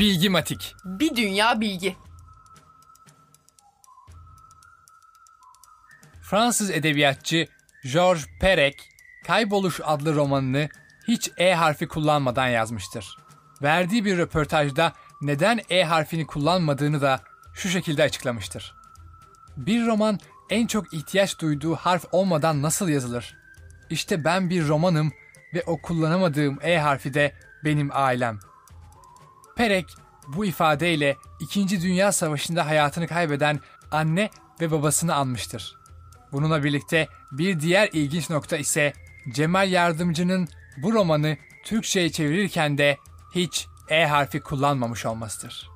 Bilgimatik. Bir dünya bilgi. Fransız edebiyatçı Georges Perec, Kayboluş adlı romanını hiç E harfi kullanmadan yazmıştır. Verdiği bir röportajda neden E harfini kullanmadığını da şu şekilde açıklamıştır. Bir roman en çok ihtiyaç duyduğu harf olmadan nasıl yazılır? İşte ben bir romanım ve o kullanamadığım E harfi de benim ailem. Perek bu ifadeyle 2. Dünya Savaşı'nda hayatını kaybeden anne ve babasını anmıştır. Bununla birlikte bir diğer ilginç nokta ise Cemal Yardımcı'nın bu romanı Türkçe'ye çevirirken de hiç E harfi kullanmamış olmasıdır.